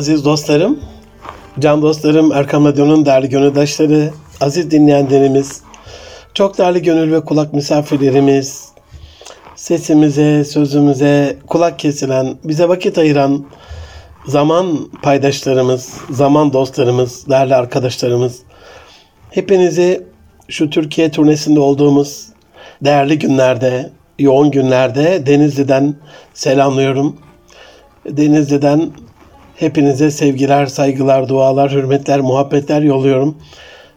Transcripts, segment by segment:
Aziz dostlarım, can dostlarım, Erkam Radyo'nun değerli gönüldaşları, aziz dinleyenlerimiz, çok değerli gönül ve kulak misafirlerimiz, sesimize, sözümüze kulak kesilen, bize vakit ayıran zaman paydaşlarımız, zaman dostlarımız, değerli arkadaşlarımız, hepinizi şu Türkiye turnesinde olduğumuz değerli günlerde, yoğun günlerde Denizli'den selamlıyorum. Denizli'den hepinize sevgiler, saygılar, dualar, hürmetler, muhabbetler yolluyorum.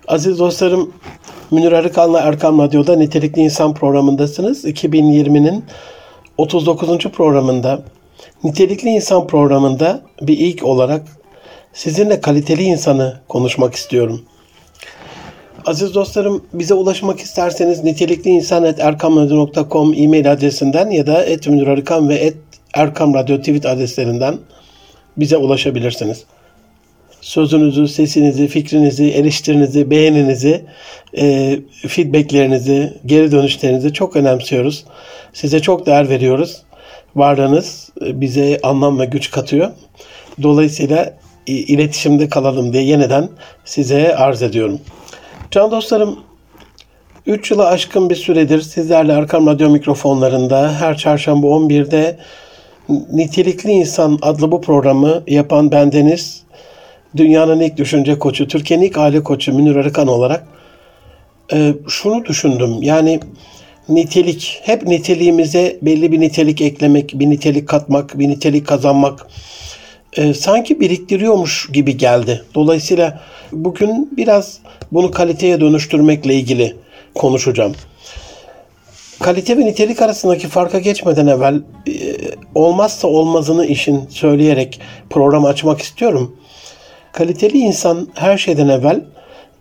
Aziz dostlarım, Münir Arıkan'la Erkan Radyo'da Nitelikli İnsan programındasınız. 2020'nin 39. programında Nitelikli İnsan programında bir ilk olarak sizinle kaliteli insanı konuşmak istiyorum. Aziz dostlarım bize ulaşmak isterseniz nitelikliinsan.erkamradyo.com e-mail adresinden ya da et ve et Erkam Radyo tweet adreslerinden bize ulaşabilirsiniz. Sözünüzü, sesinizi, fikrinizi, eleştirinizi, beğeninizi, e, feedbacklerinizi, geri dönüşlerinizi çok önemsiyoruz. Size çok değer veriyoruz. Varlığınız e, bize anlam ve güç katıyor. Dolayısıyla iletişimde kalalım diye yeniden size arz ediyorum. Can dostlarım, 3 yıla aşkın bir süredir sizlerle Arkam Radyo mikrofonlarında her çarşamba 11'de Nitelikli İnsan adlı bu programı yapan bendeniz, dünyanın ilk düşünce koçu, Türkiye'nin ilk aile koçu Münir Arıkan olarak e, şunu düşündüm. Yani nitelik, hep niteliğimize belli bir nitelik eklemek, bir nitelik katmak, bir nitelik kazanmak e, sanki biriktiriyormuş gibi geldi. Dolayısıyla bugün biraz bunu kaliteye dönüştürmekle ilgili konuşacağım. Kalite ve nitelik arasındaki farka geçmeden evvel e, olmazsa olmazını işin söyleyerek program açmak istiyorum. Kaliteli insan her şeyden evvel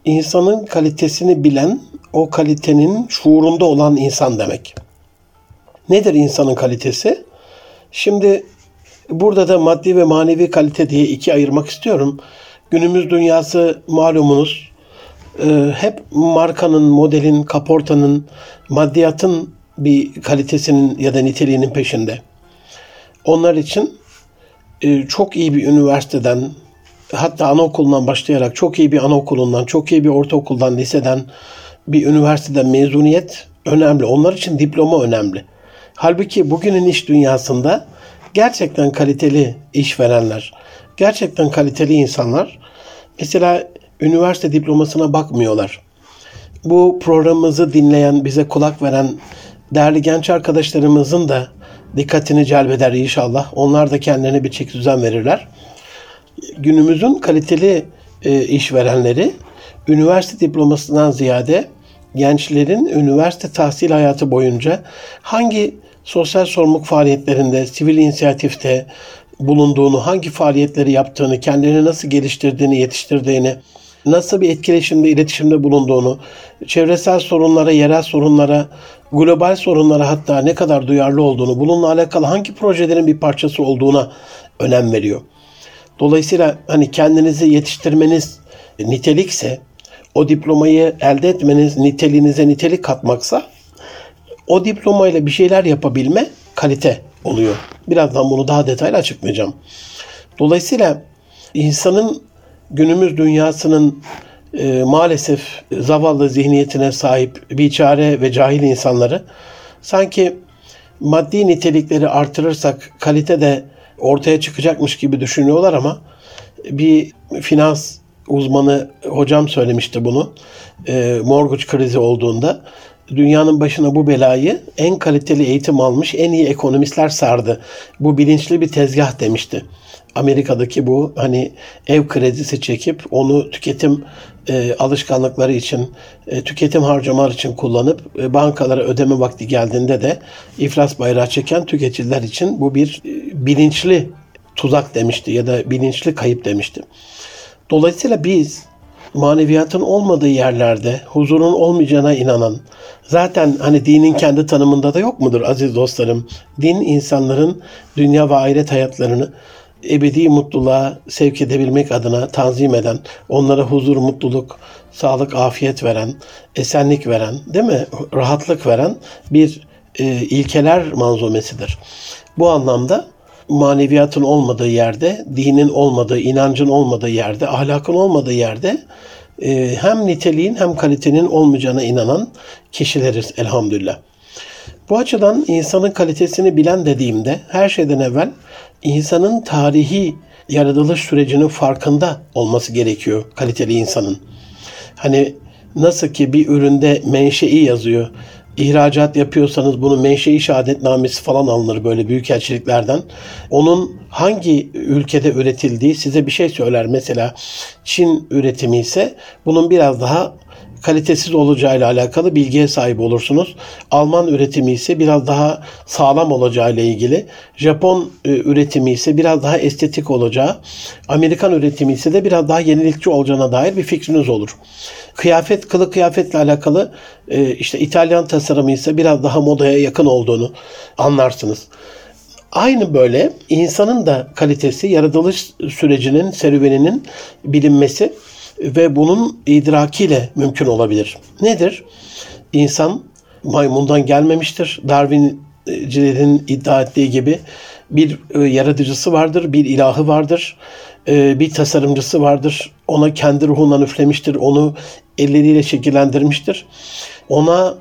insanın kalitesini bilen, o kalitenin şuurunda olan insan demek. Nedir insanın kalitesi? Şimdi burada da maddi ve manevi kalite diye iki ayırmak istiyorum. Günümüz dünyası malumunuz hep markanın, modelin, kaportanın, maddiyatın bir kalitesinin ya da niteliğinin peşinde. Onlar için e, çok iyi bir üniversiteden, hatta anaokulundan başlayarak çok iyi bir anaokulundan, çok iyi bir ortaokuldan, liseden, bir üniversiteden mezuniyet önemli. Onlar için diploma önemli. Halbuki bugünün iş dünyasında gerçekten kaliteli işverenler, gerçekten kaliteli insanlar mesela üniversite diplomasına bakmıyorlar. Bu programımızı dinleyen, bize kulak veren değerli genç arkadaşlarımızın da dikkatini celbeder inşallah. Onlar da kendilerine bir çeki düzen verirler. Günümüzün kaliteli e, işverenleri üniversite diplomasından ziyade gençlerin üniversite tahsil hayatı boyunca hangi sosyal sorumluluk faaliyetlerinde, sivil inisiyatifte bulunduğunu, hangi faaliyetleri yaptığını, kendilerini nasıl geliştirdiğini, yetiştirdiğini, nasıl bir etkileşimde, iletişimde bulunduğunu, çevresel sorunlara, yerel sorunlara, global sorunlara hatta ne kadar duyarlı olduğunu, bununla alakalı hangi projelerin bir parçası olduğuna önem veriyor. Dolayısıyla hani kendinizi yetiştirmeniz nitelikse, o diplomayı elde etmeniz niteliğinize nitelik katmaksa, o diplomayla bir şeyler yapabilme kalite oluyor. Birazdan bunu daha detaylı açıklayacağım. Dolayısıyla insanın günümüz dünyasının e, maalesef zavallı zihniyetine sahip biçare ve cahil insanları sanki maddi nitelikleri artırırsak kalite de ortaya çıkacakmış gibi düşünüyorlar ama bir finans uzmanı hocam söylemişti bunu. E, mortgage krizi olduğunda dünyanın başına bu belayı en kaliteli eğitim almış en iyi ekonomistler sardı. Bu bilinçli bir tezgah demişti. Amerika'daki bu hani ev kredisi çekip onu tüketim e, alışkanlıkları için, e, tüketim harcamalar için kullanıp e, bankalara ödeme vakti geldiğinde de iflas bayrağı çeken tüketiciler için bu bir e, bilinçli tuzak demişti ya da bilinçli kayıp demişti. Dolayısıyla biz maneviyatın olmadığı yerlerde huzurun olmayacağına inanan, zaten hani dinin kendi tanımında da yok mudur aziz dostlarım? Din insanların dünya ve ahiret hayatlarını ebedi mutluluğa sevk edebilmek adına tanzim eden, onlara huzur, mutluluk, sağlık, afiyet veren, esenlik veren, değil mi? Rahatlık veren bir e, ilkeler manzumesidir. Bu anlamda maneviyatın olmadığı yerde, dinin olmadığı, inancın olmadığı yerde, ahlakın olmadığı yerde e, hem niteliğin hem kalitenin olmayacağına inanan kişileriz elhamdülillah. Bu açıdan insanın kalitesini bilen dediğimde her şeyden evvel insanın tarihi yaratılış sürecinin farkında olması gerekiyor kaliteli insanın. Hani nasıl ki bir üründe menşei yazıyor. İhracat yapıyorsanız bunu menşei şehadetnamesi falan alınır böyle büyük elçiliklerden. Onun hangi ülkede üretildiği size bir şey söyler. Mesela Çin üretimi ise bunun biraz daha kalitesiz olacağıyla alakalı bilgiye sahip olursunuz. Alman üretimi ise biraz daha sağlam olacağıyla ilgili. Japon e, üretimi ise biraz daha estetik olacağı. Amerikan üretimi ise de biraz daha yenilikçi olacağına dair bir fikriniz olur. Kıyafet, kılık kıyafetle alakalı e, işte İtalyan tasarımı ise biraz daha modaya yakın olduğunu anlarsınız. Aynı böyle insanın da kalitesi yaratılış sürecinin, serüveninin bilinmesi ve bunun idrakiyle mümkün olabilir. Nedir? İnsan maymundan gelmemiştir. Darwincilerin iddia ettiği gibi bir e, yaratıcısı vardır, bir ilahı vardır, e, bir tasarımcısı vardır. Ona kendi ruhundan üflemiştir, onu elleriyle şekillendirmiştir. Ona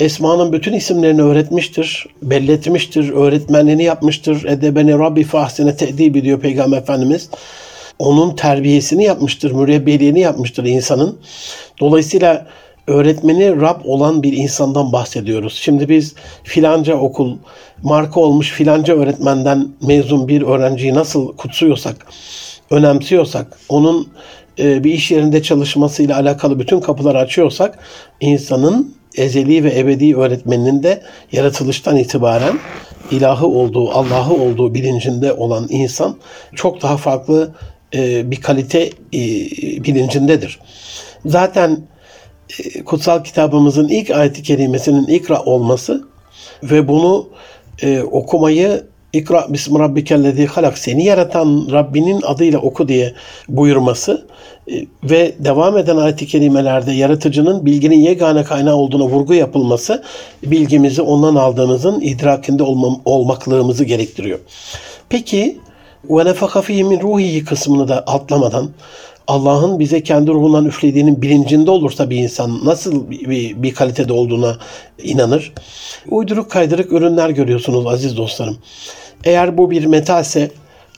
Esma'nın bütün isimlerini öğretmiştir, belletmiştir, öğretmenliğini yapmıştır. Edebeni Rabbi fahsine tedibi diyor Peygamber Efendimiz onun terbiyesini yapmıştır, mürebbiyeliğini yapmıştır insanın. Dolayısıyla öğretmeni Rab olan bir insandan bahsediyoruz. Şimdi biz filanca okul, marka olmuş filanca öğretmenden mezun bir öğrenciyi nasıl kutsuyorsak, önemsiyorsak, onun e, bir iş yerinde çalışmasıyla alakalı bütün kapıları açıyorsak, insanın ezeli ve ebedi öğretmeninin de yaratılıştan itibaren ilahı olduğu, Allah'ı olduğu bilincinde olan insan çok daha farklı e, bir kalite e, bilincindedir. Zaten e, kutsal kitabımızın ilk ayeti kerimesinin ikra olması ve bunu okumayı İkra bismi rabbikellezi halak seni yaratan Rabbinin adıyla oku diye buyurması ve devam eden ayet-i kerimelerde yaratıcının bilginin yegane kaynağı olduğuna vurgu yapılması bilgimizi ondan aldığımızın idrakinde olmam, olmaklığımızı gerektiriyor. Peki ve nefaka fihi min ruhihi kısmını da atlamadan Allah'ın bize kendi ruhundan üflediğinin bilincinde olursa bir insan nasıl bir, bir kalitede olduğuna inanır. Uyduruk kaydırık ürünler görüyorsunuz aziz dostlarım. Eğer bu bir metalse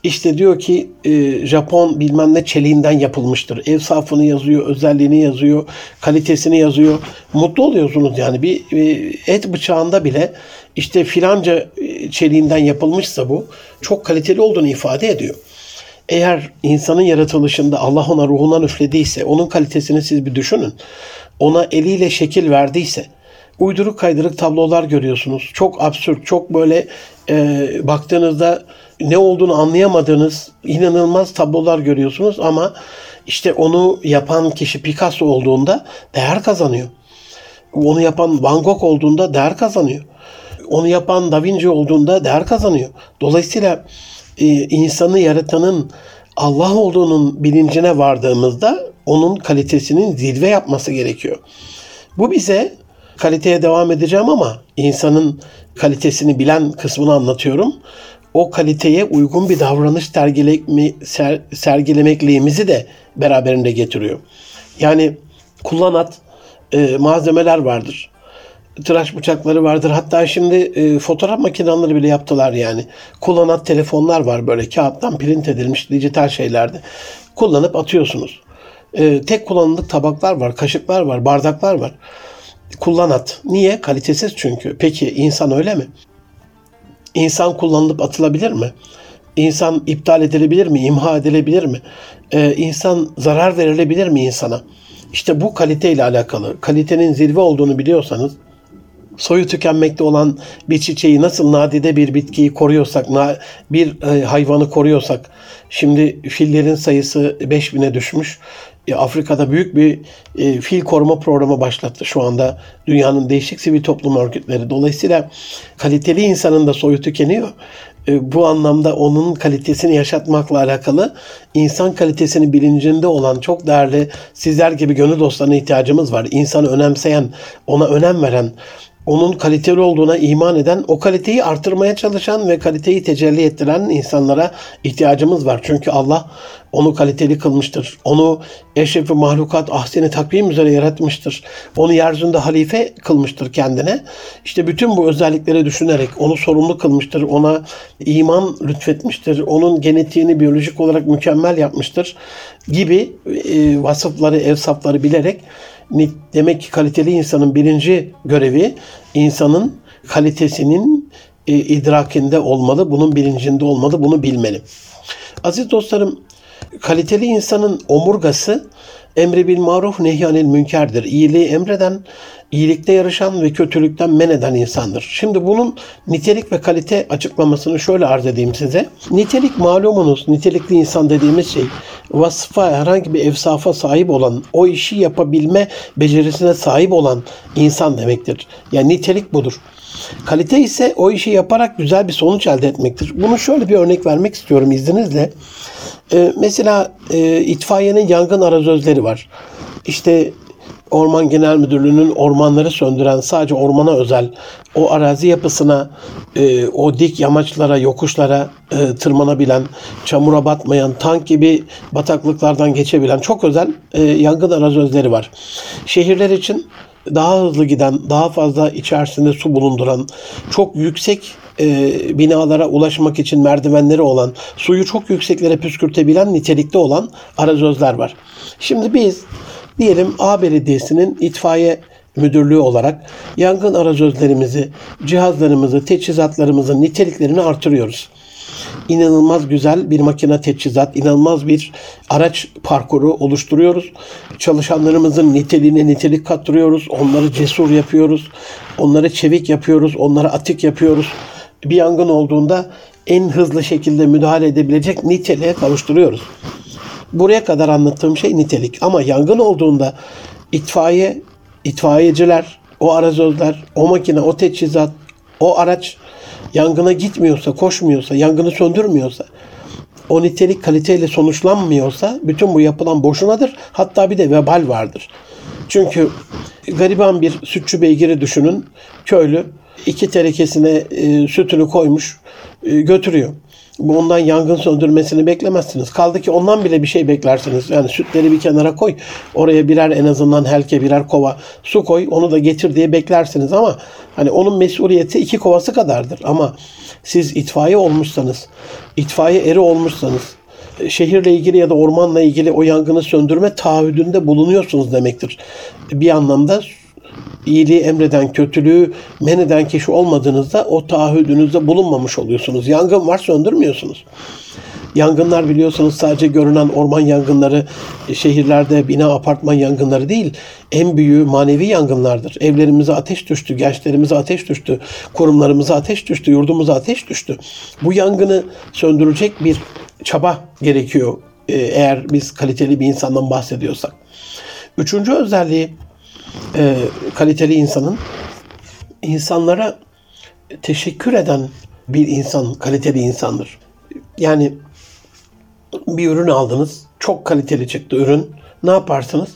işte diyor ki e, Japon bilmem ne çeliğinden yapılmıştır. Ev safını yazıyor, özelliğini yazıyor, kalitesini yazıyor. Mutlu oluyorsunuz yani bir e, et bıçağında bile işte filanca e, çeliğinden yapılmışsa bu çok kaliteli olduğunu ifade ediyor. Eğer insanın yaratılışında Allah ona ruhundan üflediyse, onun kalitesini siz bir düşünün. Ona eliyle şekil verdiyse, uyduruk kaydırık tablolar görüyorsunuz. Çok absürt, çok böyle e, baktığınızda ne olduğunu anlayamadığınız inanılmaz tablolar görüyorsunuz ama işte onu yapan kişi Picasso olduğunda değer kazanıyor. Onu yapan Van Gogh olduğunda değer kazanıyor. Onu yapan Da Vinci olduğunda değer kazanıyor. Dolayısıyla e, insanı yaratanın Allah olduğunun bilincine vardığımızda onun kalitesinin zirve yapması gerekiyor. Bu bize kaliteye devam edeceğim ama insanın kalitesini bilen kısmını anlatıyorum. O kaliteye uygun bir davranış sergileme, ser, sergilemekliğimizi de beraberinde getiriyor. Yani kullanat e, malzemeler vardır. Tıraş bıçakları vardır. Hatta şimdi e, fotoğraf makineleri bile yaptılar yani. Kullanat telefonlar var böyle kağıttan print edilmiş dijital şeylerde. Kullanıp atıyorsunuz. E, tek kullanımlık tabaklar var, kaşıklar var, bardaklar var kullanat. Niye? Kalitesiz çünkü. Peki insan öyle mi? İnsan kullanılıp atılabilir mi? İnsan iptal edilebilir mi? İmha edilebilir mi? Ee, insan zarar verilebilir mi insana? İşte bu kaliteyle alakalı. Kalitenin zirve olduğunu biliyorsanız soyu tükenmekte olan bir çiçeği nasıl nadide bir bitkiyi koruyorsak, bir e, hayvanı koruyorsak, şimdi fillerin sayısı 5000'e düşmüş. E, Afrika'da büyük bir e, fil koruma programı başlattı şu anda dünyanın değişik sivil toplum örgütleri. Dolayısıyla kaliteli insanın da soyu tükeniyor. E, bu anlamda onun kalitesini yaşatmakla alakalı insan kalitesini bilincinde olan çok değerli sizler gibi gönül dostlarına ihtiyacımız var. İnsanı önemseyen, ona önem veren, onun kaliteli olduğuna iman eden, o kaliteyi artırmaya çalışan ve kaliteyi tecelli ettiren insanlara ihtiyacımız var. Çünkü Allah onu kaliteli kılmıştır. Onu eşrefi mahlukat ahseni takvim üzere yaratmıştır. Onu yeryüzünde halife kılmıştır kendine. İşte bütün bu özellikleri düşünerek onu sorumlu kılmıştır. Ona iman lütfetmiştir. Onun genetiğini biyolojik olarak mükemmel yapmıştır gibi e, vasıfları, evsafları bilerek demek ki kaliteli insanın birinci görevi insanın kalitesinin e, idrakinde olmalı. Bunun bilincinde olmalı. Bunu bilmeli. Aziz dostlarım kaliteli insanın omurgası emri bil maruf nehyanil münkerdir. İyiliği emreden, iyilikte yarışan ve kötülükten men eden insandır. Şimdi bunun nitelik ve kalite açıklamasını şöyle arz edeyim size. Nitelik malumunuz, nitelikli insan dediğimiz şey vasıfa herhangi bir evsafa sahip olan, o işi yapabilme becerisine sahip olan insan demektir. Yani nitelik budur. Kalite ise o işi yaparak güzel bir sonuç elde etmektir. Bunu şöyle bir örnek vermek istiyorum izninizle. Ee, mesela e, itfaiyenin yangın arazözleri var. İşte Orman Genel Müdürlüğü'nün ormanları söndüren sadece ormana özel o arazi yapısına, e, o dik yamaçlara, yokuşlara e, tırmanabilen, çamura batmayan, tank gibi bataklıklardan geçebilen çok özel e, yangın arazözleri var. Şehirler için daha hızlı giden, daha fazla içerisinde su bulunduran, çok yüksek e, binalara ulaşmak için merdivenleri olan, suyu çok yükseklere püskürtebilen nitelikte olan arazözler var. Şimdi biz diyelim A Belediyesi'nin itfaiye müdürlüğü olarak yangın arazözlerimizi, cihazlarımızı, teçhizatlarımızın niteliklerini artırıyoruz inanılmaz güzel bir makine teçhizat, inanılmaz bir araç parkuru oluşturuyoruz. Çalışanlarımızın niteliğine nitelik kattırıyoruz. Onları cesur yapıyoruz. Onları çevik yapıyoruz. Onları atik yapıyoruz. Bir yangın olduğunda en hızlı şekilde müdahale edebilecek niteliğe kavuşturuyoruz. Buraya kadar anlattığım şey nitelik. Ama yangın olduğunda itfaiye, itfaiyeciler, o arazözler, o makine, o teçhizat, o araç yangına gitmiyorsa, koşmuyorsa, yangını söndürmüyorsa, o nitelik kaliteyle sonuçlanmıyorsa bütün bu yapılan boşunadır. Hatta bir de vebal vardır. Çünkü gariban bir sütçü beygiri düşünün. Köylü iki terekesine e, sütünü koymuş e, götürüyor ondan yangın söndürmesini beklemezsiniz. Kaldı ki ondan bile bir şey beklersiniz. Yani sütleri bir kenara koy. Oraya birer en azından helke birer kova su koy. Onu da getir diye beklersiniz ama hani onun mesuliyeti iki kovası kadardır. Ama siz itfaiye olmuşsanız, itfaiye eri olmuşsanız, şehirle ilgili ya da ormanla ilgili o yangını söndürme taahhüdünde bulunuyorsunuz demektir. Bir anlamda iyiliği emreden, kötülüğü men eden kişi olmadığınızda o taahhüdünüzde bulunmamış oluyorsunuz. Yangın var söndürmüyorsunuz. Yangınlar biliyorsunuz sadece görünen orman yangınları, şehirlerde bina apartman yangınları değil, en büyüğü manevi yangınlardır. Evlerimize ateş düştü, gençlerimize ateş düştü, kurumlarımıza ateş düştü, yurdumuza ateş düştü. Bu yangını söndürecek bir çaba gerekiyor e, eğer biz kaliteli bir insandan bahsediyorsak. Üçüncü özelliği e, kaliteli insanın insanlara teşekkür eden bir insan kaliteli insandır. Yani bir ürün aldınız. Çok kaliteli çıktı ürün. Ne yaparsınız?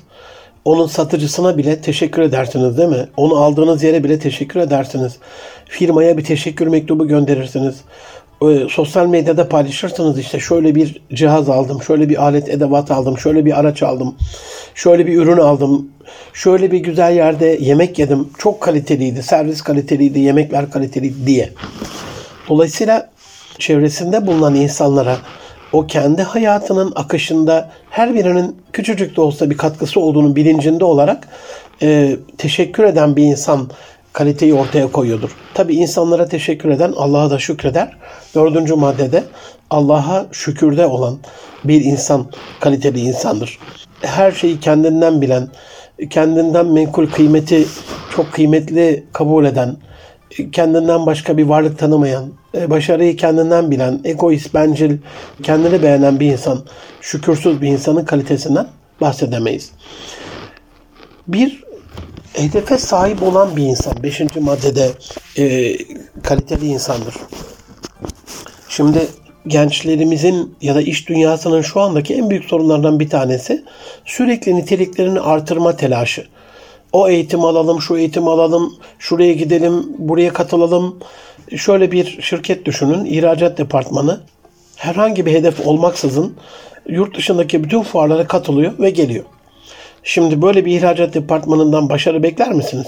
Onun satıcısına bile teşekkür edersiniz değil mi? Onu aldığınız yere bile teşekkür edersiniz. Firmaya bir teşekkür mektubu gönderirsiniz. Ee, sosyal medyada paylaşırsınız işte şöyle bir cihaz aldım, şöyle bir alet edevat aldım, şöyle bir araç aldım, şöyle bir ürün aldım, şöyle bir güzel yerde yemek yedim, çok kaliteliydi, servis kaliteliydi, yemekler kaliteliydi diye. Dolayısıyla çevresinde bulunan insanlara o kendi hayatının akışında her birinin küçücük de olsa bir katkısı olduğunu bilincinde olarak e, teşekkür eden bir insan kaliteyi ortaya koyuyordur. Tabi insanlara teşekkür eden Allah'a da şükreder. Dördüncü maddede Allah'a şükürde olan bir insan kaliteli insandır. Her şeyi kendinden bilen, kendinden menkul kıymeti çok kıymetli kabul eden, kendinden başka bir varlık tanımayan, e, başarıyı kendinden bilen, egoist, bencil, kendini beğenen bir insan, şükürsüz bir insanın kalitesinden bahsedemeyiz. Bir hedefe sahip olan bir insan, beşinci maddede e, kaliteli insandır. Şimdi gençlerimizin ya da iş dünyasının şu andaki en büyük sorunlardan bir tanesi sürekli niteliklerini artırma telaşı. o eğitim alalım, şu eğitim alalım, şuraya gidelim, buraya katılalım. Şöyle bir şirket düşünün, ihracat departmanı herhangi bir hedef olmaksızın yurt dışındaki bütün fuarlara katılıyor ve geliyor. Şimdi böyle bir ihracat departmanından başarı bekler misiniz?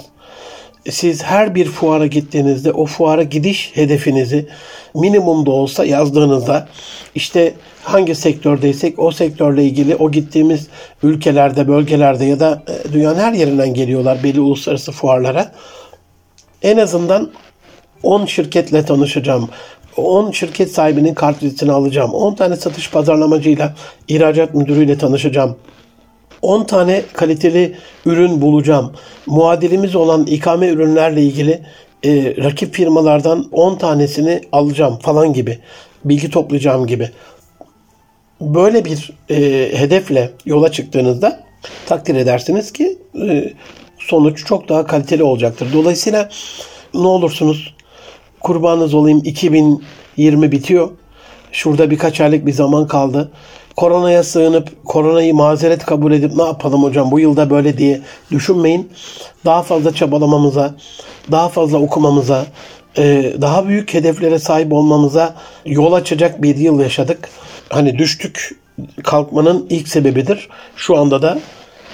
Siz her bir fuara gittiğinizde o fuara gidiş hedefinizi minimumda olsa yazdığınızda işte hangi sektördeysek o sektörle ilgili o gittiğimiz ülkelerde, bölgelerde ya da e, dünyanın her yerinden geliyorlar belli uluslararası fuarlara. En azından 10 şirketle tanışacağım. 10 şirket sahibinin kartvizitini alacağım. 10 tane satış pazarlamacıyla, ihracat müdürüyle tanışacağım. 10 tane kaliteli ürün bulacağım. Muadilimiz olan ikame ürünlerle ilgili e, rakip firmalardan 10 tanesini alacağım falan gibi. Bilgi toplayacağım gibi. Böyle bir e, hedefle yola çıktığınızda takdir edersiniz ki e, sonuç çok daha kaliteli olacaktır. Dolayısıyla ne olursunuz kurbanınız olayım 2020 bitiyor. Şurada birkaç aylık bir zaman kaldı. Koronaya sığınıp koronayı mazeret kabul edip ne yapalım hocam bu yılda böyle diye düşünmeyin. Daha fazla çabalamamıza, daha fazla okumamıza, e, daha büyük hedeflere sahip olmamıza yol açacak bir yıl yaşadık. Hani düştük kalkmanın ilk sebebidir. Şu anda da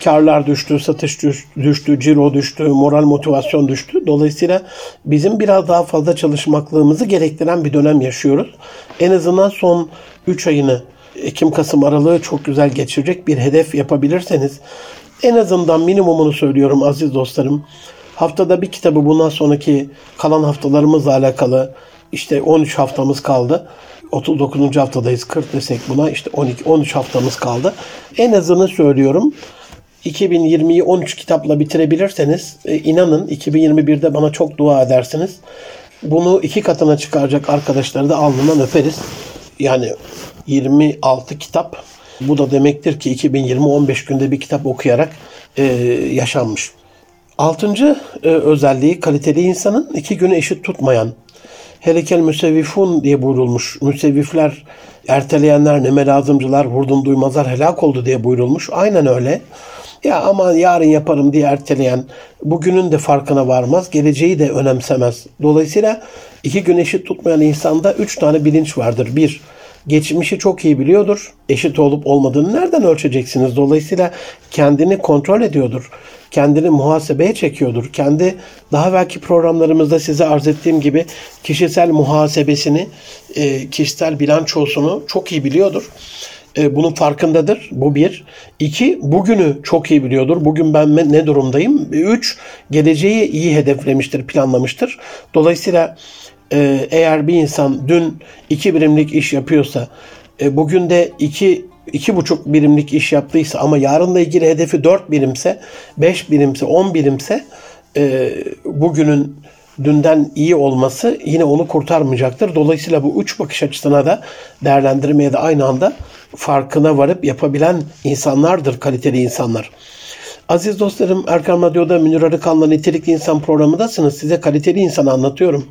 karlar düştü, satış düştü, ciro düştü, moral motivasyon düştü. Dolayısıyla bizim biraz daha fazla çalışmaklığımızı gerektiren bir dönem yaşıyoruz. En azından son 3 ayını Ekim Kasım aralığı çok güzel geçirecek bir hedef yapabilirseniz en azından minimumunu söylüyorum aziz dostlarım. Haftada bir kitabı bundan sonraki kalan haftalarımızla alakalı işte 13 haftamız kaldı. 39. haftadayız 40 desek buna işte 12 13 haftamız kaldı. En azını söylüyorum. 2020'yi 13 kitapla bitirebilirseniz e, inanın 2021'de bana çok dua edersiniz. Bunu iki katına çıkaracak arkadaşları da alnından öperiz. Yani 26 kitap. Bu da demektir ki 2020 15 günde bir kitap okuyarak e, yaşanmış. Altıncı e, özelliği kaliteli insanın iki günü eşit tutmayan. Helekel müsevvifun diye buyurulmuş. Müsevvifler, erteleyenler, neme lazımcılar, vurdum duymazlar helak oldu diye buyurulmuş. Aynen öyle. Ya aman yarın yaparım diye erteleyen bugünün de farkına varmaz, geleceği de önemsemez. Dolayısıyla iki gün eşit tutmayan insanda üç tane bilinç vardır. Bir, geçmişi çok iyi biliyordur. Eşit olup olmadığını nereden ölçeceksiniz? Dolayısıyla kendini kontrol ediyordur. Kendini muhasebeye çekiyordur. Kendi daha belki programlarımızda size arz ettiğim gibi kişisel muhasebesini, e, kişisel bilançosunu çok iyi biliyordur. E, bunun farkındadır. Bu bir. İki, bugünü çok iyi biliyordur. Bugün ben ne durumdayım? Üç, geleceği iyi hedeflemiştir, planlamıştır. Dolayısıyla e, eğer bir insan dün iki birimlik iş yapıyorsa, e, bugün de iki iki buçuk birimlik iş yaptıysa ama yarınla ilgili hedefi dört birimse, beş birimse, on birimse e, bugünün dünden iyi olması yine onu kurtarmayacaktır. Dolayısıyla bu üç bakış açısına da değerlendirmeye de aynı anda farkına varıp yapabilen insanlardır kaliteli insanlar. Aziz dostlarım Erkan Radyo'da Münir Arıkan'la Nitelikli İnsan programındasınız. Size kaliteli insan anlatıyorum.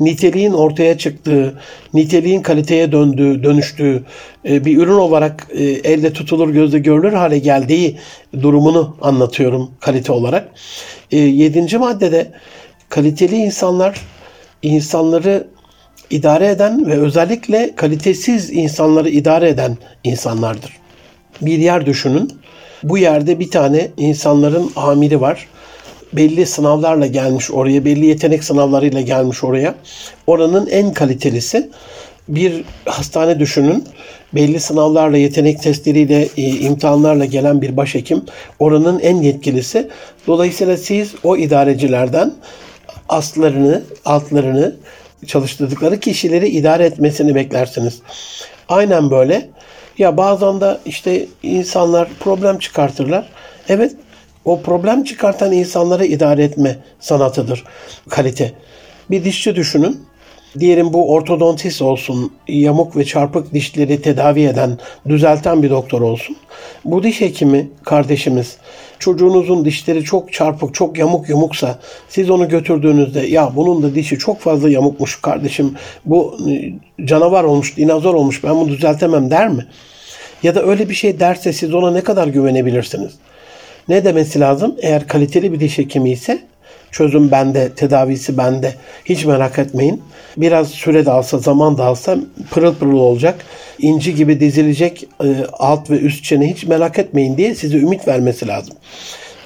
Niteliğin ortaya çıktığı, niteliğin kaliteye döndüğü, dönüştüğü, e, bir ürün olarak e, elde tutulur, gözle görülür hale geldiği durumunu anlatıyorum kalite olarak. E, yedinci maddede kaliteli insanlar insanları idare eden ve özellikle kalitesiz insanları idare eden insanlardır. Bir yer düşünün. Bu yerde bir tane insanların amiri var. Belli sınavlarla gelmiş oraya, belli yetenek sınavlarıyla gelmiş oraya. Oranın en kalitelisi bir hastane düşünün. Belli sınavlarla, yetenek testleriyle, e, imtihanlarla gelen bir başhekim oranın en yetkilisi. Dolayısıyla siz o idarecilerden aslarını, altlarını çalıştırdıkları kişileri idare etmesini beklersiniz. Aynen böyle. Ya bazen de işte insanlar problem çıkartırlar. Evet o problem çıkartan insanları idare etme sanatıdır kalite. Bir dişçi düşünün. Diyelim bu ortodontist olsun, yamuk ve çarpık dişleri tedavi eden, düzelten bir doktor olsun. Bu diş hekimi kardeşimiz çocuğunuzun dişleri çok çarpık, çok yamuk yamuksa siz onu götürdüğünüzde ya bunun da dişi çok fazla yamukmuş kardeşim bu e, canavar olmuş, dinozor olmuş ben bunu düzeltemem der mi? Ya da öyle bir şey derse siz ona ne kadar güvenebilirsiniz? Ne demesi lazım? Eğer kaliteli bir diş hekimi ise çözüm bende, tedavisi bende. Hiç merak etmeyin. Biraz süre de alsa, zaman da alsa pırıl pırıl olacak. İnci gibi dizilecek e, alt ve üst çene hiç merak etmeyin diye size ümit vermesi lazım.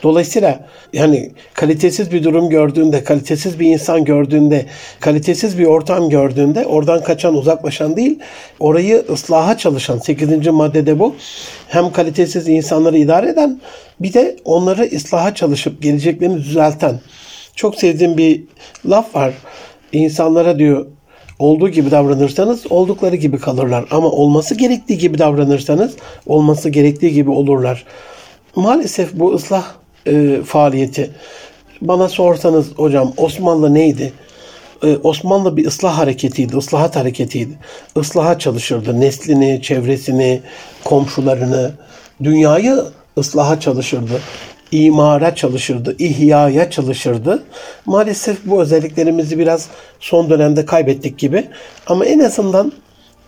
Dolayısıyla yani kalitesiz bir durum gördüğünde, kalitesiz bir insan gördüğünde, kalitesiz bir ortam gördüğünde oradan kaçan, uzaklaşan değil, orayı ıslaha çalışan 8. maddede bu. Hem kalitesiz insanları idare eden bir de onları ıslaha çalışıp geleceklerini düzelten. Çok sevdiğim bir laf var. İnsanlara diyor olduğu gibi davranırsanız oldukları gibi kalırlar. Ama olması gerektiği gibi davranırsanız olması gerektiği gibi olurlar. Maalesef bu ıslah e, faaliyeti. Bana sorsanız hocam Osmanlı neydi? Ee, Osmanlı bir ıslah hareketiydi, ıslahat hareketiydi. Islaha çalışırdı. Neslini, çevresini, komşularını, dünyayı ıslaha çalışırdı. İmara çalışırdı, ihyaya çalışırdı. Maalesef bu özelliklerimizi biraz son dönemde kaybettik gibi. Ama en azından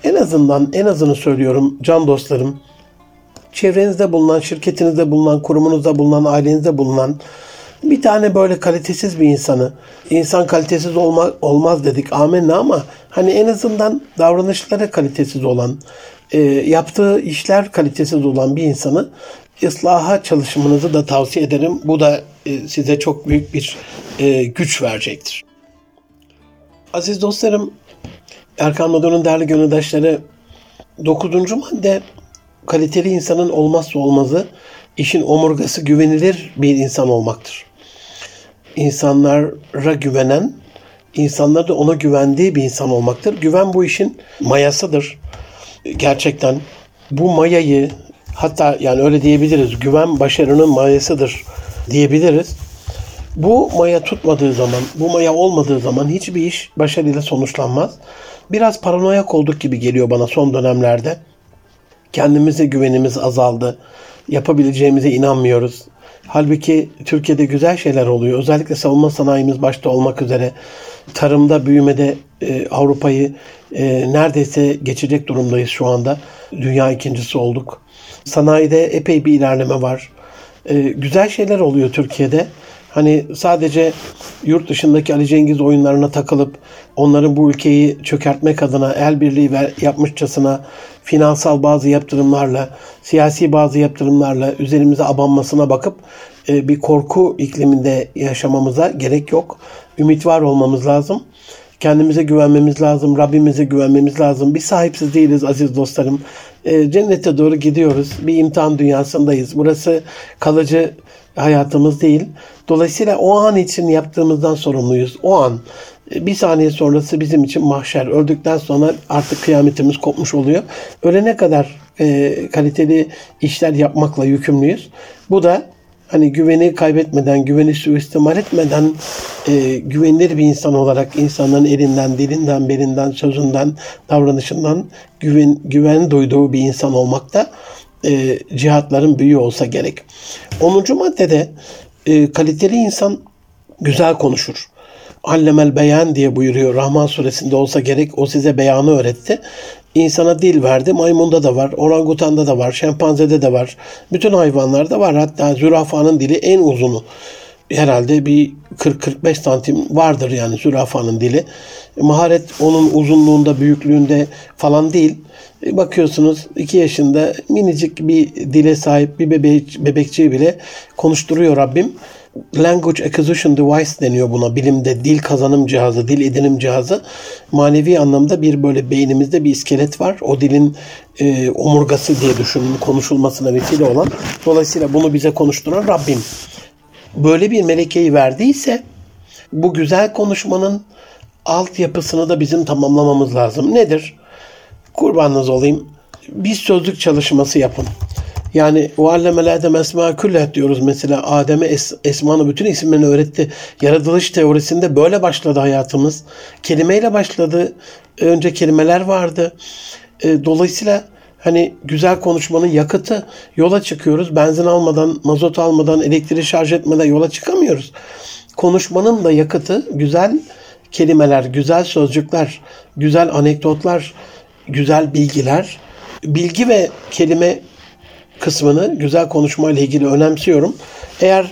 en azından en azını söylüyorum can dostlarım çevrenizde bulunan, şirketinizde bulunan, kurumunuzda bulunan, ailenizde bulunan bir tane böyle kalitesiz bir insanı, insan kalitesiz olma, olmaz dedik amenna ama hani en azından davranışları kalitesiz olan, e, yaptığı işler kalitesiz olan bir insanı ıslaha çalışmanızı da tavsiye ederim. Bu da e, size çok büyük bir e, güç verecektir. Aziz dostlarım, Erkan Madon'un değerli gönüldaşları 9. madde kaliteli insanın olmazsa olmazı işin omurgası güvenilir bir insan olmaktır. İnsanlara güvenen, insanlar da ona güvendiği bir insan olmaktır. Güven bu işin mayasıdır. Gerçekten bu mayayı hatta yani öyle diyebiliriz. Güven başarının mayasıdır diyebiliriz. Bu maya tutmadığı zaman, bu maya olmadığı zaman hiçbir iş başarıyla sonuçlanmaz. Biraz paranoyak olduk gibi geliyor bana son dönemlerde. Kendimize güvenimiz azaldı. Yapabileceğimize inanmıyoruz. Halbuki Türkiye'de güzel şeyler oluyor. Özellikle savunma sanayimiz başta olmak üzere tarımda büyümede e, Avrupa'yı e, neredeyse geçecek durumdayız şu anda. Dünya ikincisi olduk. Sanayide epey bir ilerleme var. E, güzel şeyler oluyor Türkiye'de. Hani sadece yurt dışındaki Ali Cengiz oyunlarına takılıp onların bu ülkeyi çökertmek adına el birliği yapmışçasına finansal bazı yaptırımlarla, siyasi bazı yaptırımlarla üzerimize abanmasına bakıp e, bir korku ikliminde yaşamamıza gerek yok. Ümit var olmamız lazım. Kendimize güvenmemiz lazım. Rabbimize güvenmemiz lazım. Bir sahipsiz değiliz aziz dostlarım. E, cennete doğru gidiyoruz. Bir imtihan dünyasındayız. Burası kalıcı hayatımız değil. Dolayısıyla o an için yaptığımızdan sorumluyuz. O an bir saniye sonrası bizim için mahşer. Öldükten sonra artık kıyametimiz kopmuş oluyor. Ölene kadar e, kaliteli işler yapmakla yükümlüyüz. Bu da hani güveni kaybetmeden, güveni suistimal etmeden e, güvenilir bir insan olarak insanların elinden, dilinden, belinden, sözünden, davranışından güven, güven duyduğu bir insan olmakta e, cihatların büyüğü olsa gerek. 10. maddede e, kaliteli insan güzel konuşur. Allemel beyan diye buyuruyor. Rahman suresinde olsa gerek o size beyanı öğretti. İnsana dil verdi. Maymunda da var, orangutanda da var, şempanzede de var. Bütün hayvanlarda var. Hatta zürafanın dili en uzunu. Herhalde bir 40-45 santim vardır yani zürafanın dili. Maharet onun uzunluğunda, büyüklüğünde falan değil. Bakıyorsunuz 2 yaşında minicik bir dile sahip bir bebek, bebekçiyi bile konuşturuyor Rabbim. Language Acquisition Device deniyor buna bilimde. Dil kazanım cihazı, dil edinim cihazı. Manevi anlamda bir böyle beynimizde bir iskelet var. O dilin e, omurgası diye düşünün konuşulmasına vesile olan. Dolayısıyla bunu bize konuşturan Rabbim. Böyle bir melekeyi verdiyse bu güzel konuşmanın altyapısını da bizim tamamlamamız lazım. Nedir? Kurbanınız olayım. Bir sözlük çalışması yapın. Yani o allemel Adem esma diyoruz mesela. Adem'e es, Esma'nın bütün isimlerini öğretti. Yaratılış teorisinde böyle başladı hayatımız. Kelimeyle başladı. Önce kelimeler vardı. E, dolayısıyla hani güzel konuşmanın yakıtı yola çıkıyoruz. Benzin almadan, mazot almadan, elektriği şarj etmeden yola çıkamıyoruz. Konuşmanın da yakıtı güzel kelimeler, güzel sözcükler, güzel anekdotlar, güzel bilgiler. Bilgi ve kelime kısmını güzel konuşma ile ilgili önemsiyorum. Eğer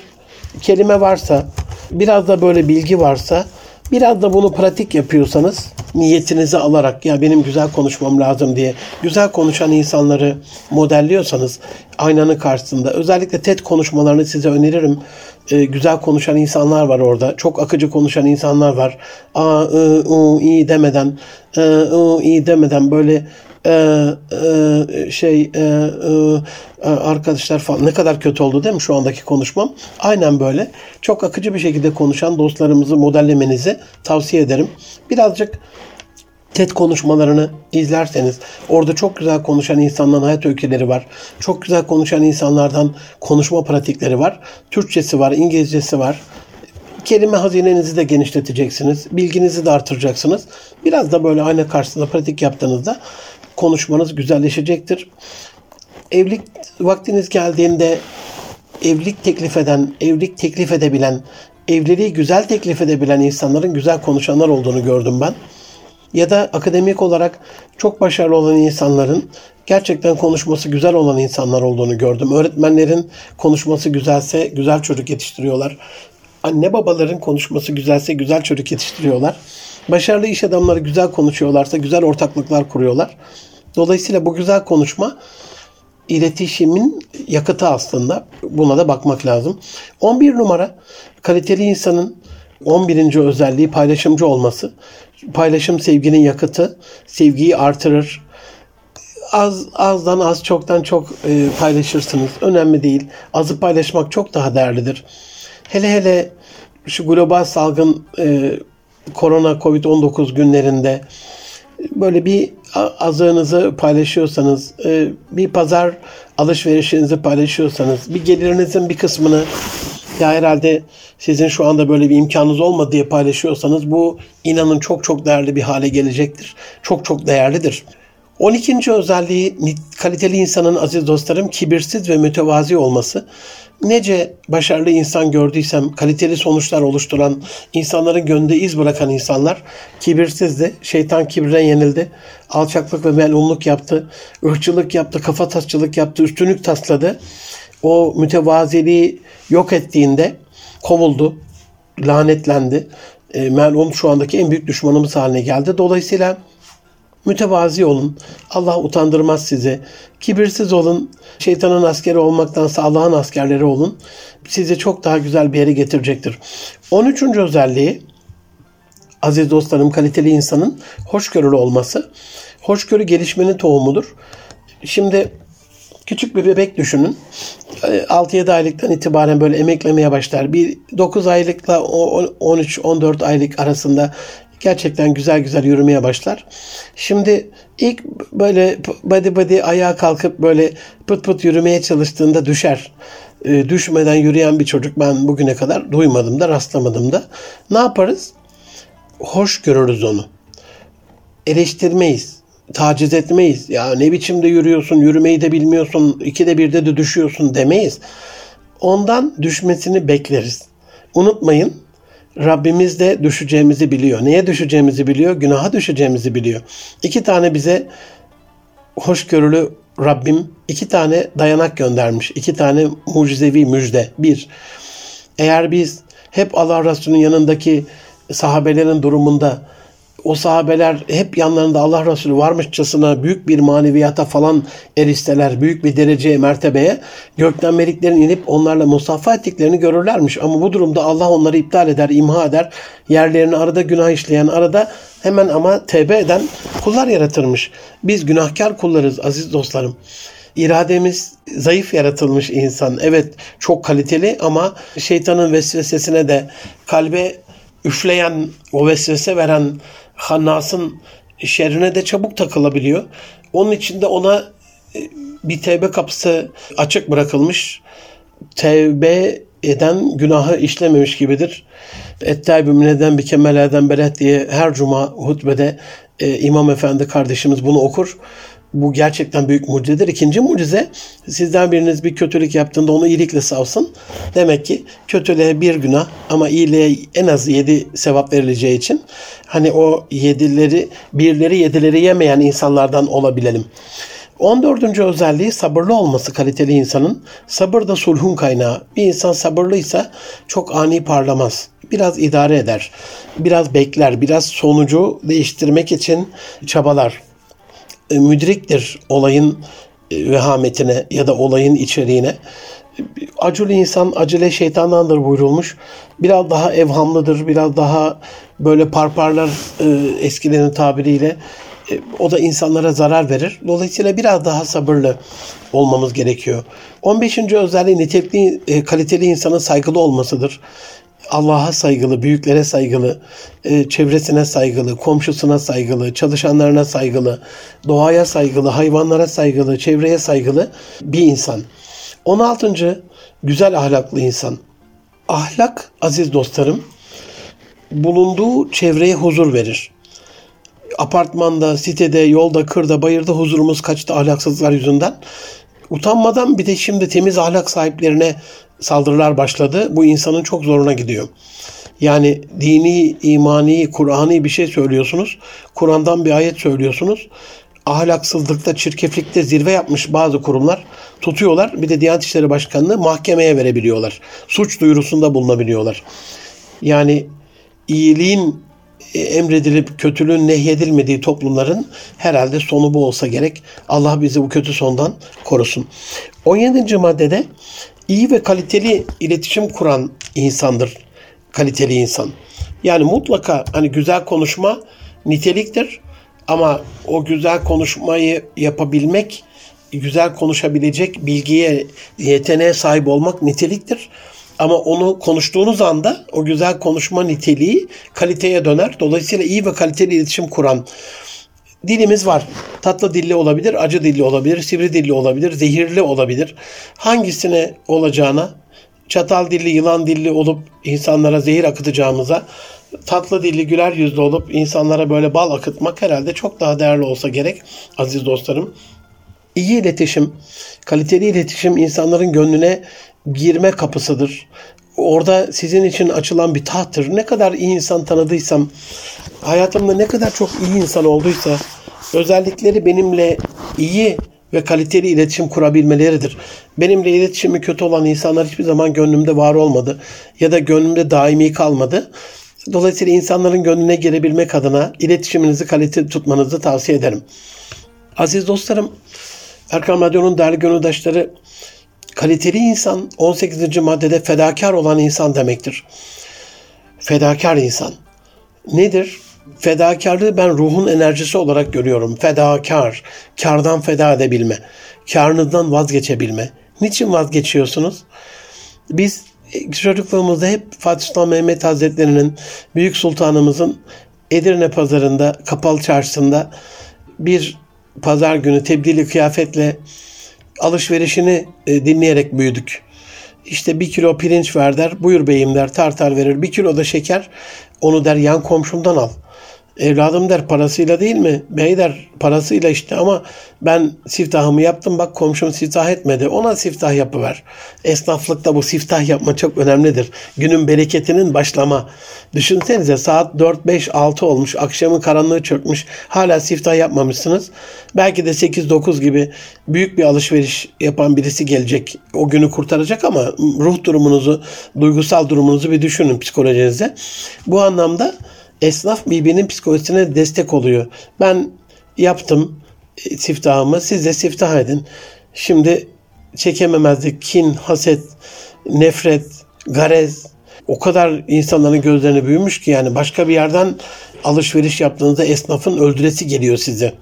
kelime varsa, biraz da böyle bilgi varsa, biraz da bunu pratik yapıyorsanız niyetinizi alarak ya benim güzel konuşmam lazım diye güzel konuşan insanları modelliyorsanız aynanın karşısında özellikle TED konuşmalarını size öneririm. Ee, güzel konuşan insanlar var orada. Çok akıcı konuşan insanlar var. A, ı, u, i demeden, ı, u, i demeden böyle e, e, şey e, e, arkadaşlar falan ne kadar kötü oldu değil mi şu andaki konuşmam? Aynen böyle. Çok akıcı bir şekilde konuşan dostlarımızı modellemenizi tavsiye ederim. Birazcık TED konuşmalarını izlerseniz orada çok güzel konuşan insanların hayat öyküleri var. Çok güzel konuşan insanlardan konuşma pratikleri var. Türkçesi var, İngilizcesi var. Kelime hazinenizi de genişleteceksiniz. Bilginizi de artıracaksınız. Biraz da böyle ayna karşısında pratik yaptığınızda konuşmanız güzelleşecektir. Evlilik vaktiniz geldiğinde evlilik teklif eden, evlilik teklif edebilen, evliliği güzel teklif edebilen insanların güzel konuşanlar olduğunu gördüm ben. Ya da akademik olarak çok başarılı olan insanların gerçekten konuşması güzel olan insanlar olduğunu gördüm. Öğretmenlerin konuşması güzelse güzel çocuk yetiştiriyorlar. Anne babaların konuşması güzelse güzel çocuk yetiştiriyorlar. Başarılı iş adamları güzel konuşuyorlarsa güzel ortaklıklar kuruyorlar. Dolayısıyla bu güzel konuşma iletişimin yakıtı aslında. Buna da bakmak lazım. 11 numara kaliteli insanın 11. özelliği paylaşımcı olması. Paylaşım sevginin yakıtı. Sevgiyi artırır. Az azdan az çoktan çok e, paylaşırsınız. Önemli değil. Azı paylaşmak çok daha değerlidir. Hele hele şu global salgın e, korona Covid-19 günlerinde böyle bir azığınızı paylaşıyorsanız, e, bir pazar alışverişinizi paylaşıyorsanız, bir gelirinizin bir kısmını ya herhalde sizin şu anda böyle bir imkanınız olmadı diye paylaşıyorsanız bu inanın çok çok değerli bir hale gelecektir. Çok çok değerlidir. 12. özelliği kaliteli insanın aziz dostlarım kibirsiz ve mütevazi olması. Nece başarılı insan gördüysem kaliteli sonuçlar oluşturan, insanların gönlünde iz bırakan insanlar kibirsizdi. Şeytan kibre yenildi. Alçaklık ve melunluk yaptı. ırkçılık yaptı, kafa tasçılık yaptı, üstünlük tasladı. O mütevaziliği yok ettiğinde kovuldu, lanetlendi. E, melun şu andaki en büyük düşmanımız haline geldi. Dolayısıyla Mütevazi olun. Allah utandırmaz sizi. Kibirsiz olun. Şeytanın askeri olmaktansa Allah'ın askerleri olun. Sizi çok daha güzel bir yere getirecektir. 13. özelliği aziz dostlarım kaliteli insanın hoşgörülü olması. Hoşgörü gelişmenin tohumudur. Şimdi küçük bir bebek düşünün. 6-7 e, aylıktan itibaren böyle emeklemeye başlar. Bir 9 aylıkla 13-14 aylık arasında gerçekten güzel güzel yürümeye başlar. Şimdi ilk böyle body body ayağa kalkıp böyle pıt pıt yürümeye çalıştığında düşer. E, düşmeden yürüyen bir çocuk ben bugüne kadar duymadım da rastlamadım da. Ne yaparız? Hoş görürüz onu. Eleştirmeyiz. Taciz etmeyiz. Ya ne biçimde yürüyorsun, yürümeyi de bilmiyorsun, ikide birde de düşüyorsun demeyiz. Ondan düşmesini bekleriz. Unutmayın Rabbimiz de düşeceğimizi biliyor. Neye düşeceğimizi biliyor? Günaha düşeceğimizi biliyor. İki tane bize hoşgörülü Rabbim iki tane dayanak göndermiş. İki tane mucizevi müjde. Bir, eğer biz hep Allah Resulü'nün yanındaki sahabelerin durumunda o sahabeler hep yanlarında Allah Resulü varmışçasına büyük bir maneviyata falan eristeler, büyük bir dereceye, mertebeye gökten meleklerin inip onlarla musaffa ettiklerini görürlermiş. Ama bu durumda Allah onları iptal eder, imha eder. Yerlerini arada günah işleyen, arada hemen ama tevbe eden kullar yaratırmış. Biz günahkar kullarız aziz dostlarım. İrademiz zayıf yaratılmış insan. Evet çok kaliteli ama şeytanın vesvesesine de kalbe üfleyen, o vesvese veren Hannas'ın şerrine de çabuk takılabiliyor. Onun için de ona e, bir tevbe kapısı açık bırakılmış. Tevbe eden günahı işlememiş gibidir. Ettâbü mineden bir kemelâden belet diye her cuma hutbede e, İmam Efendi kardeşimiz bunu okur. Bu gerçekten büyük mucizedir. İkinci mucize sizden biriniz bir kötülük yaptığında onu iyilikle savsın. Demek ki kötülüğe bir günah ama iyiliğe en az yedi sevap verileceği için hani o yedileri birleri yedileri yemeyen insanlardan olabilelim. 14. özelliği sabırlı olması kaliteli insanın. Sabır da sulhun kaynağı. Bir insan sabırlıysa çok ani parlamaz. Biraz idare eder. Biraz bekler. Biraz sonucu değiştirmek için çabalar. E, müdriktir olayın e, vehametine ya da olayın içeriğine. Acele insan acele şeytandandır buyurulmuş. Biraz daha evhamlıdır, biraz daha böyle parparlar e, eskilerin tabiriyle. E, o da insanlara zarar verir. Dolayısıyla biraz daha sabırlı olmamız gerekiyor. 15. özelliği nitelikli, e, kaliteli insanın saygılı olmasıdır. Allah'a saygılı, büyüklere saygılı, e, çevresine saygılı, komşusuna saygılı, çalışanlarına saygılı, doğaya saygılı, hayvanlara saygılı, çevreye saygılı bir insan. 16. güzel ahlaklı insan. Ahlak aziz dostlarım bulunduğu çevreye huzur verir. Apartmanda, sitede, yolda, kırda, bayırda huzurumuz kaçtı ahlaksızlar yüzünden. Utanmadan bir de şimdi temiz ahlak sahiplerine saldırılar başladı. Bu insanın çok zoruna gidiyor. Yani dini, imani, Kur'ani bir şey söylüyorsunuz. Kur'an'dan bir ayet söylüyorsunuz. Ahlaksızlıkta, çirkeflikte zirve yapmış bazı kurumlar tutuyorlar. Bir de Diyanet İşleri Başkanlığı mahkemeye verebiliyorlar. Suç duyurusunda bulunabiliyorlar. Yani iyiliğin emredilip kötülüğün nehyedilmediği toplumların herhalde sonu bu olsa gerek. Allah bizi bu kötü sondan korusun. 17. maddede iyi ve kaliteli iletişim kuran insandır. Kaliteli insan. Yani mutlaka hani güzel konuşma niteliktir ama o güzel konuşmayı yapabilmek, güzel konuşabilecek bilgiye, yeteneğe sahip olmak niteliktir. Ama onu konuştuğunuz anda o güzel konuşma niteliği kaliteye döner. Dolayısıyla iyi ve kaliteli iletişim kuran dilimiz var. Tatlı dilli olabilir, acı dilli olabilir, sivri dilli olabilir, zehirli olabilir. Hangisine olacağına çatal dilli, yılan dilli olup insanlara zehir akıtacağımıza tatlı dilli, güler yüzlü olup insanlara böyle bal akıtmak herhalde çok daha değerli olsa gerek aziz dostlarım. İyi iletişim, kaliteli iletişim insanların gönlüne girme kapısıdır. Orada sizin için açılan bir tahttır. Ne kadar iyi insan tanıdıysam, hayatımda ne kadar çok iyi insan olduysa, özellikleri benimle iyi ve kaliteli iletişim kurabilmeleridir. Benimle iletişimi kötü olan insanlar hiçbir zaman gönlümde var olmadı ya da gönlümde daimi kalmadı. Dolayısıyla insanların gönlüne girebilmek adına iletişiminizi kaliteli tutmanızı tavsiye ederim. Aziz dostlarım, Erkam Radyo'nun değerli gönüldaşları, kaliteli insan 18. maddede fedakar olan insan demektir. Fedakar insan. Nedir? Fedakarlığı ben ruhun enerjisi olarak görüyorum. Fedakar, kardan feda edebilme, karnından vazgeçebilme. Niçin vazgeçiyorsunuz? Biz çocukluğumuzda hep Fatih Sultan Mehmet Hazretleri'nin, Büyük Sultanımızın Edirne pazarında, kapalı çarşısında bir pazar günü tebdili kıyafetle alışverişini e, dinleyerek büyüdük. İşte bir kilo pirinç ver der, buyur beyim der, tartar verir. Bir kilo da şeker, onu der yan komşumdan al. Evladım der parasıyla değil mi? Bey der parasıyla işte ama ben siftahımı yaptım bak komşum siftah etmedi. Ona siftah yapıver. Esnaflıkta bu siftah yapma çok önemlidir. Günün bereketinin başlama. Düşünsenize saat 4, 5, 6 olmuş. Akşamın karanlığı çökmüş. Hala siftah yapmamışsınız. Belki de 8, 9 gibi büyük bir alışveriş yapan birisi gelecek. O günü kurtaracak ama ruh durumunuzu, duygusal durumunuzu bir düşünün psikolojinize. Bu anlamda esnaf birbirinin psikolojisine destek oluyor. Ben yaptım e, siftahımı siz de siftah edin. Şimdi çekememezlik, kin, haset, nefret, garez o kadar insanların gözlerine büyümüş ki yani başka bir yerden alışveriş yaptığınızda esnafın öldüresi geliyor size.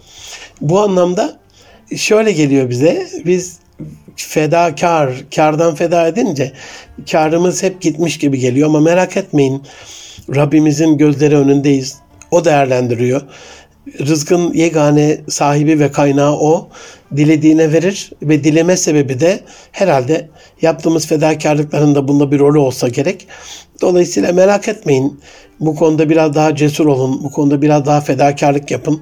Bu anlamda şöyle geliyor bize. Biz fedakar, kardan feda edince karımız hep gitmiş gibi geliyor ama merak etmeyin. Rabbimizin gözleri önündeyiz. O değerlendiriyor. Rızkın yegane sahibi ve kaynağı o. Dilediğine verir ve dileme sebebi de herhalde yaptığımız fedakarlıkların da bunda bir rolü olsa gerek. Dolayısıyla merak etmeyin. Bu konuda biraz daha cesur olun. Bu konuda biraz daha fedakarlık yapın.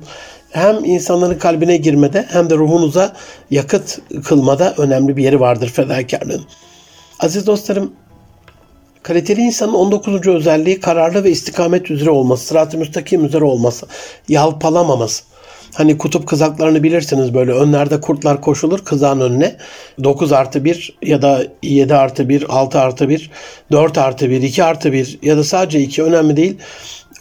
Hem insanların kalbine girmede hem de ruhunuza yakıt kılmada önemli bir yeri vardır fedakarlığın. Aziz dostlarım Kaliteli insanın 19. özelliği kararlı ve istikamet üzere olması, sırat-ı müstakim üzere olması, yalpalamaması. Hani kutup kızaklarını bilirsiniz böyle önlerde kurtlar koşulur kızağın önüne. 9 artı 1 ya da 7 artı 1, 6 artı 1, 4 artı 1, 2 artı 1 ya da sadece 2 önemli değil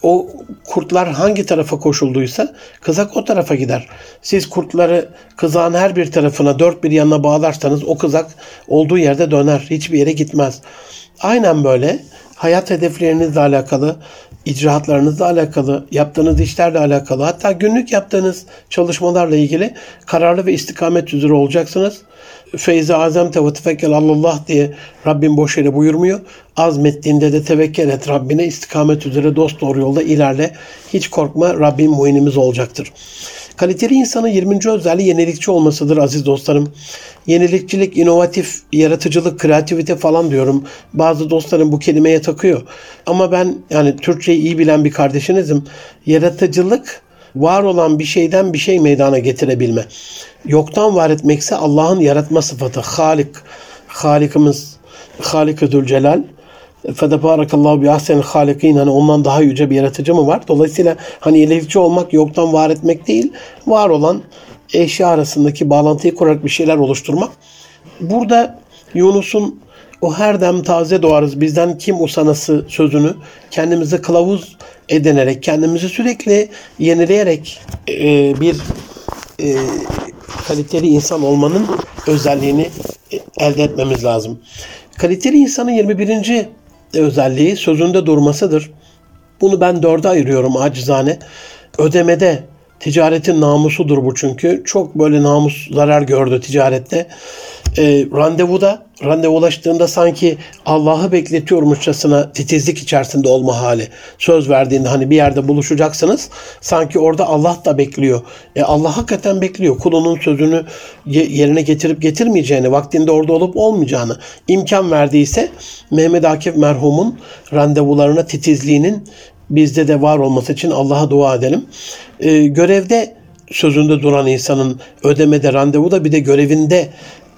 o kurtlar hangi tarafa koşulduysa kızak o tarafa gider. Siz kurtları kızağın her bir tarafına dört bir yanına bağlarsanız o kızak olduğu yerde döner. Hiçbir yere gitmez. Aynen böyle hayat hedeflerinizle alakalı, icraatlarınızla alakalı, yaptığınız işlerle alakalı, hatta günlük yaptığınız çalışmalarla ilgili kararlı ve istikamet üzere olacaksınız. Feyze azemte ve tefekkel Allah diye Rabbim boş yere buyurmuyor. Azmettiğinde de tevekkül et Rabbine istikamet üzere dost doğru yolda ilerle. Hiç korkma Rabbim muinimiz olacaktır. Kaliteli insanın 20. özelliği yenilikçi olmasıdır aziz dostlarım. Yenilikçilik, inovatif, yaratıcılık, kreativite falan diyorum. Bazı dostlarım bu kelimeye takıyor. Ama ben yani Türkçeyi iyi bilen bir kardeşinizim. Yaratıcılık var olan bir şeyden bir şey meydana getirebilme. Yoktan var etmekse Allah'ın yaratma sıfatı. Halik, Halikimiz, Halik-ı Celal. Fedebarakallahu bi ahsen halikin hani ondan daha yüce bir yaratıcı mı var? Dolayısıyla hani ilerikçi olmak yoktan var etmek değil, var olan eşya arasındaki bağlantıyı kurarak bir şeyler oluşturmak. Burada Yunus'un o her dem taze doğarız bizden kim usanası sözünü kendimize kılavuz edinerek, kendimizi sürekli yenileyerek e, bir e, kaliteli insan olmanın özelliğini elde etmemiz lazım. Kaliteli insanın 21. özelliği sözünde durmasıdır. Bunu ben dörde ayırıyorum acizane. Ödemede ticaretin namusudur bu çünkü. Çok böyle namus zarar gördü ticarette e, randevuda randevulaştığında sanki Allah'ı bekletiyormuşçasına titizlik içerisinde olma hali. Söz verdiğinde hani bir yerde buluşacaksınız. Sanki orada Allah da bekliyor. E, Allah hakikaten bekliyor. Kulunun sözünü yerine getirip getirmeyeceğini, vaktinde orada olup olmayacağını imkan verdiyse Mehmet Akif merhumun randevularına titizliğinin bizde de var olması için Allah'a dua edelim. E, görevde sözünde duran insanın ödemede, randevuda bir de görevinde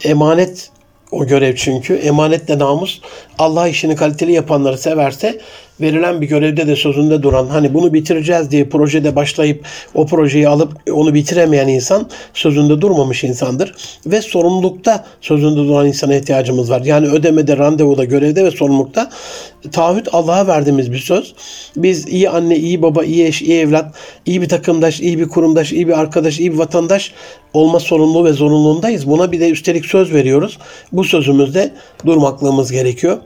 emanet o görev çünkü. Emanetle namus Allah işini kaliteli yapanları severse verilen bir görevde de sözünde duran hani bunu bitireceğiz diye projede başlayıp o projeyi alıp onu bitiremeyen insan sözünde durmamış insandır. Ve sorumlulukta sözünde duran insana ihtiyacımız var. Yani ödemede, randevuda, görevde ve sorumlulukta taahhüt Allah'a verdiğimiz bir söz. Biz iyi anne, iyi baba, iyi eş, iyi evlat, iyi bir takımdaş, iyi bir kurumdaş, iyi bir arkadaş, iyi bir vatandaş olma sorumluluğu ve zorunluluğundayız. Buna bir de üstelik söz veriyoruz. Bu sözümüzde durmaklığımız gerekiyor.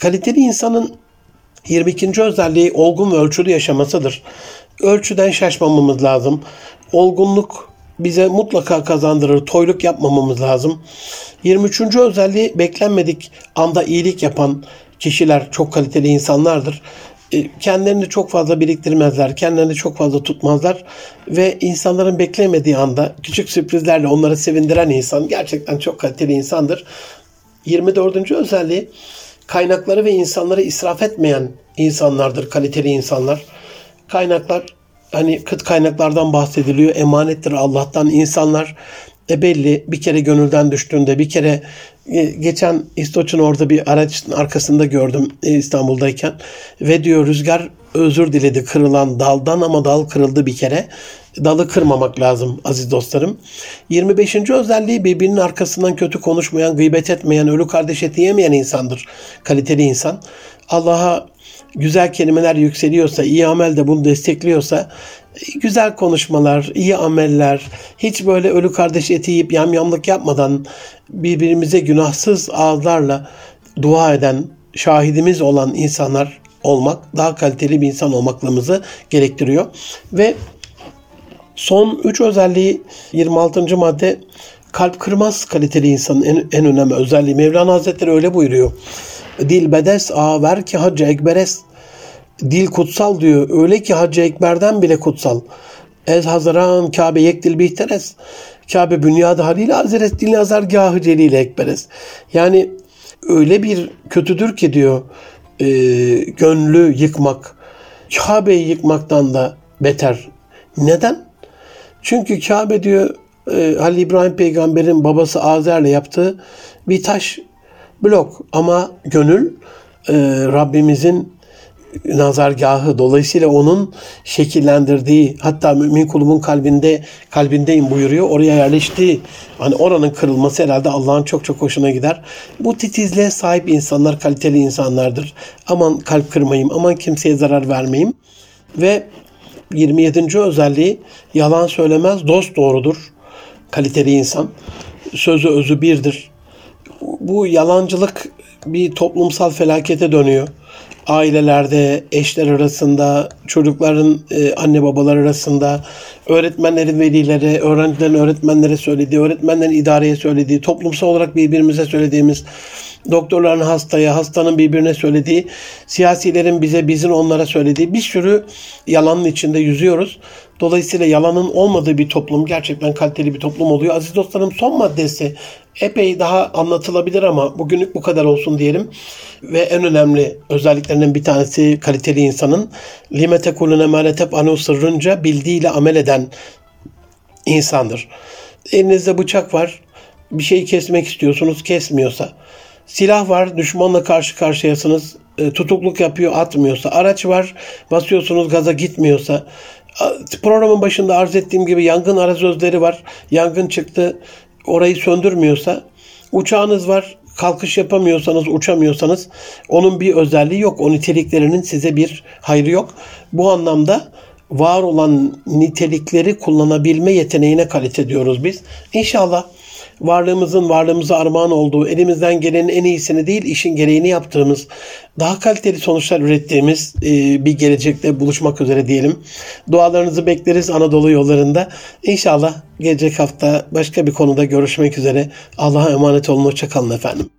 Kaliteli insanın 22. özelliği olgun ve ölçülü yaşamasıdır. Ölçüden şaşmamamız lazım. Olgunluk bize mutlaka kazandırır. Toyluk yapmamamız lazım. 23. özelliği beklenmedik anda iyilik yapan kişiler çok kaliteli insanlardır. E, kendilerini çok fazla biriktirmezler, kendilerini çok fazla tutmazlar ve insanların beklemediği anda küçük sürprizlerle onları sevindiren insan gerçekten çok kaliteli insandır. 24. özelliği kaynakları ve insanları israf etmeyen insanlardır, kaliteli insanlar. Kaynaklar hani kıt kaynaklardan bahsediliyor. Emanettir Allah'tan. insanlar e belli bir kere gönülden düştüğünde bir kere e, geçen İstoç'un orada bir aracın arkasında gördüm e, İstanbul'dayken ve diyor rüzgar özür diledi kırılan daldan ama dal kırıldı bir kere. Dalı kırmamak lazım aziz dostlarım. 25. özelliği birbirinin arkasından kötü konuşmayan, gıybet etmeyen, ölü kardeş eti yemeyen insandır. Kaliteli insan. Allah'a güzel kelimeler yükseliyorsa, iyi amel de bunu destekliyorsa güzel konuşmalar, iyi ameller, hiç böyle ölü kardeş eti yiyip yamyamlık yapmadan birbirimize günahsız ağızlarla dua eden, şahidimiz olan insanlar olmak daha kaliteli bir insan olmaklığımızı gerektiriyor. Ve son üç özelliği 26. madde kalp kırmaz kaliteli insanın en, en önemli özelliği. Mevlana Hazretleri öyle buyuruyor. Dil bedes ver ki hacı ekberes. Dil kutsal diyor. Öyle ki Hacı Ekber'den bile kutsal. Ez hazaran Kabe yek dil bihterez. Kabe bünyada halil hazret dil nazargahı celil ekberes. Yani öyle bir kötüdür ki diyor e, gönlü yıkmak. Kabe'yi yıkmaktan da beter. Neden? Çünkü Kabe diyor e, Halil İbrahim peygamberin babası Azer'le yaptığı bir taş blok ama gönül e, Rabbimizin nazargahı. Dolayısıyla onun şekillendirdiği hatta mümin kulumun kalbinde kalbindeyim buyuruyor. Oraya yerleştiği hani oranın kırılması herhalde Allah'ın çok çok hoşuna gider. Bu titizliğe sahip insanlar kaliteli insanlardır. Aman kalp kırmayayım, aman kimseye zarar vermeyeyim. Ve 27. özelliği yalan söylemez, dost doğrudur. Kaliteli insan. Sözü özü birdir. Bu yalancılık bir toplumsal felakete dönüyor. Ailelerde, eşler arasında, çocukların e, anne babalar arasında, öğretmenlerin velilere, öğrencilerin öğretmenlere söylediği, öğretmenlerin idareye söylediği, toplumsal olarak birbirimize söylediğimiz, doktorların hastaya, hastanın birbirine söylediği, siyasilerin bize, bizim onlara söylediği bir sürü yalanın içinde yüzüyoruz. Dolayısıyla yalanın olmadığı bir toplum gerçekten kaliteli bir toplum oluyor. Aziz dostlarım son maddesi epey daha anlatılabilir ama bugünlük bu kadar olsun diyelim. Ve en önemli özelliklerinden bir tanesi kaliteli insanın lime tekulune maletep anu sırrınca bildiğiyle amel eden insandır. Elinizde bıçak var. Bir şeyi kesmek istiyorsunuz kesmiyorsa. Silah var düşmanla karşı karşıyasınız. E, tutukluk yapıyor atmıyorsa. Araç var basıyorsunuz gaza gitmiyorsa. Programın başında arz ettiğim gibi yangın arazözleri var. Yangın çıktı orayı söndürmüyorsa. Uçağınız var kalkış yapamıyorsanız, uçamıyorsanız onun bir özelliği yok. O niteliklerinin size bir hayrı yok. Bu anlamda var olan nitelikleri kullanabilme yeteneğine kalite diyoruz biz. İnşallah varlığımızın varlığımıza armağan olduğu, elimizden gelenin en iyisini değil, işin gereğini yaptığımız, daha kaliteli sonuçlar ürettiğimiz e, bir gelecekte buluşmak üzere diyelim. Dualarınızı bekleriz Anadolu yollarında. İnşallah gelecek hafta başka bir konuda görüşmek üzere. Allah'a emanet olun. Hoşçakalın efendim.